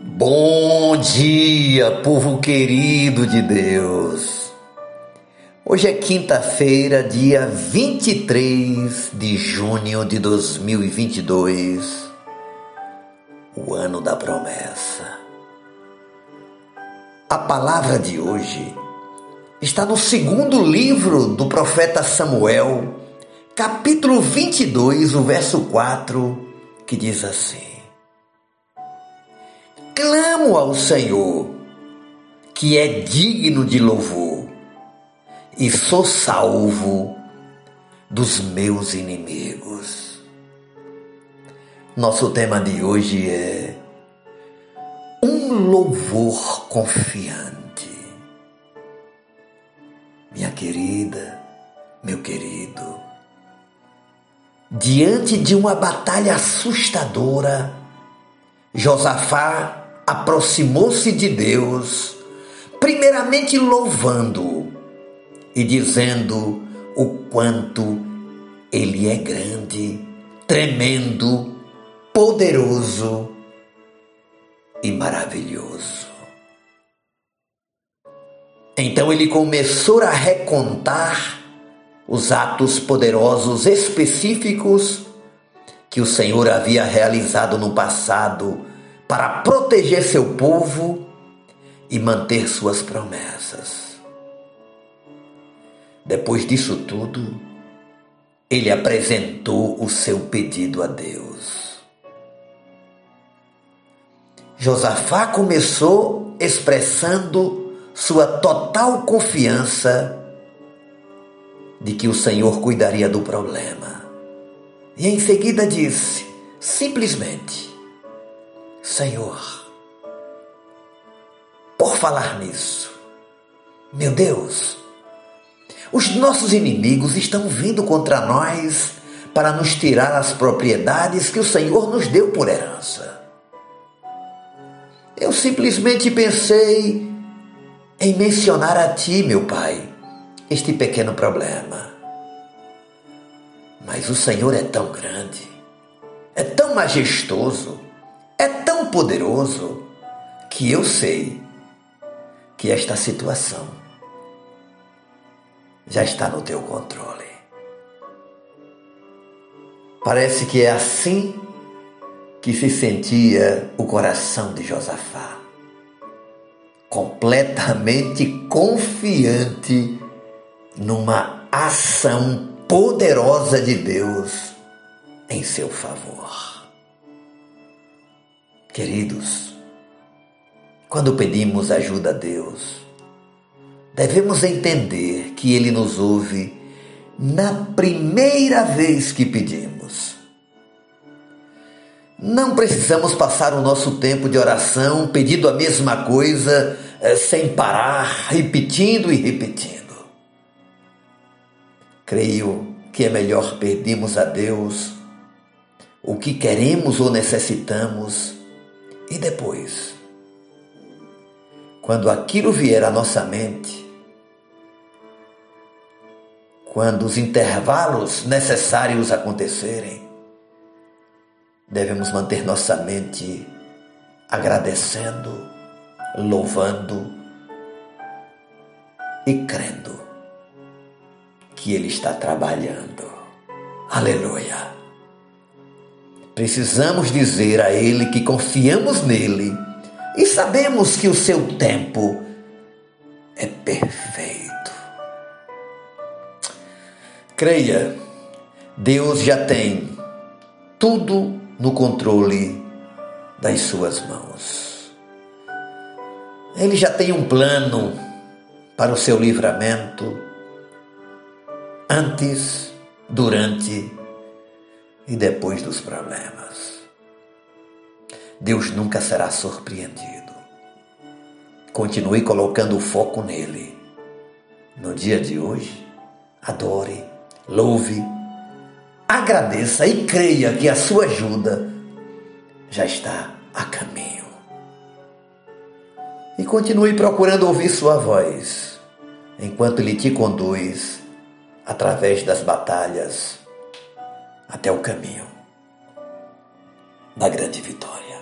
Bom dia, povo querido de Deus. Hoje é quinta-feira, dia 23 de junho de 2022, o ano da promessa. A palavra de hoje está no segundo livro do profeta Samuel, capítulo 22, o verso 4, que diz assim: Clamo ao Senhor, que é digno de louvor, e sou salvo dos meus inimigos. Nosso tema de hoje é um louvor confiante. Minha querida, meu querido, diante de uma batalha assustadora, Josafá aproximou-se de Deus, primeiramente louvando e dizendo o quanto Ele é grande, tremendo, poderoso e maravilhoso. Então ele começou a recontar os atos poderosos específicos que o Senhor havia realizado no passado para proteger seu povo e manter suas promessas. Depois disso tudo, ele apresentou o seu pedido a Deus. Josafá começou expressando sua total confiança de que o Senhor cuidaria do problema. E em seguida disse, simplesmente: Senhor, por falar nisso, meu Deus, os nossos inimigos estão vindo contra nós para nos tirar as propriedades que o Senhor nos deu por herança. Eu simplesmente pensei em mencionar a Ti, meu Pai, este pequeno problema. Mas o Senhor é tão grande, é tão majestoso, poderoso que eu sei que esta situação já está no teu controle. Parece que é assim que se sentia o coração de Josafá, completamente confiante numa ação poderosa de Deus em seu favor. Queridos, quando pedimos ajuda a Deus, devemos entender que Ele nos ouve na primeira vez que pedimos. Não precisamos passar o nosso tempo de oração pedindo a mesma coisa eh, sem parar, repetindo e repetindo. Creio que é melhor pedirmos a Deus o que queremos ou necessitamos e depois? Quando aquilo vier à nossa mente, quando os intervalos necessários acontecerem, devemos manter nossa mente agradecendo, louvando e crendo que Ele está trabalhando. Aleluia! Precisamos dizer a Ele que confiamos nele e sabemos que o seu tempo é perfeito. Creia, Deus já tem tudo no controle das suas mãos. Ele já tem um plano para o seu livramento antes, durante e depois dos problemas. Deus nunca será surpreendido. Continue colocando o foco nele. No dia de hoje, adore, louve, agradeça e creia que a sua ajuda já está a caminho. E continue procurando ouvir sua voz, enquanto ele te conduz através das batalhas até o caminho da grande vitória.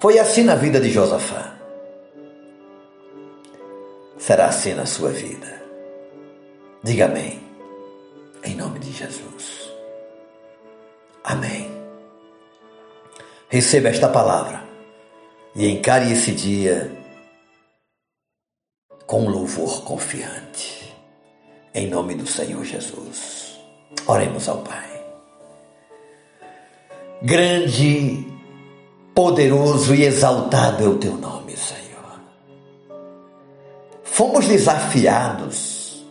Foi assim na vida de Josafá. Será assim na sua vida. Diga amém. Em nome de Jesus. Amém. Receba esta palavra e encare esse dia com louvor confiante. Em nome do Senhor Jesus. Oremos ao Pai. Grande, poderoso e exaltado é o teu nome, Senhor. Fomos desafiados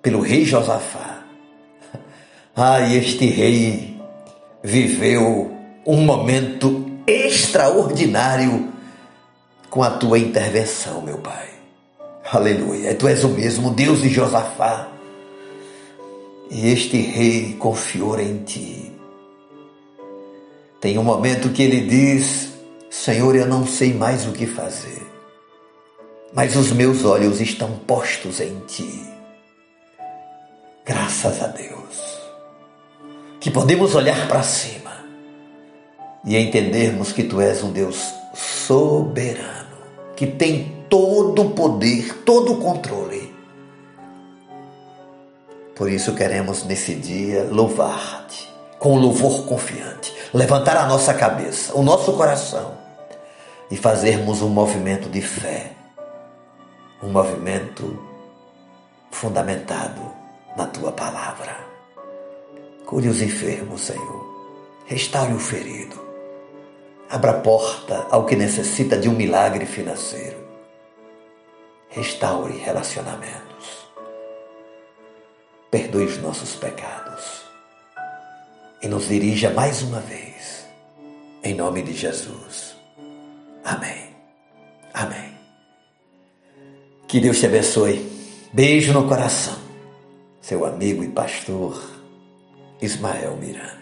pelo rei Josafá. Ah, e este rei viveu um momento extraordinário com a tua intervenção, meu Pai. Aleluia. Tu és o mesmo Deus de Josafá. E este rei confiou em ti. Tem um momento que ele diz: Senhor, eu não sei mais o que fazer, mas os meus olhos estão postos em ti. Graças a Deus, que podemos olhar para cima e entendermos que tu és um Deus soberano, que tem todo o poder, todo o controle. Por isso queremos nesse dia louvar-te com louvor confiante, levantar a nossa cabeça, o nosso coração e fazermos um movimento de fé, um movimento fundamentado na tua palavra. Cure os enfermos, Senhor. Restaure o ferido. Abra porta ao que necessita de um milagre financeiro. Restaure relacionamentos. Perdoe os nossos pecados. E nos dirija mais uma vez. Em nome de Jesus. Amém. Amém. Que Deus te abençoe. Beijo no coração. Seu amigo e pastor Ismael Miranda.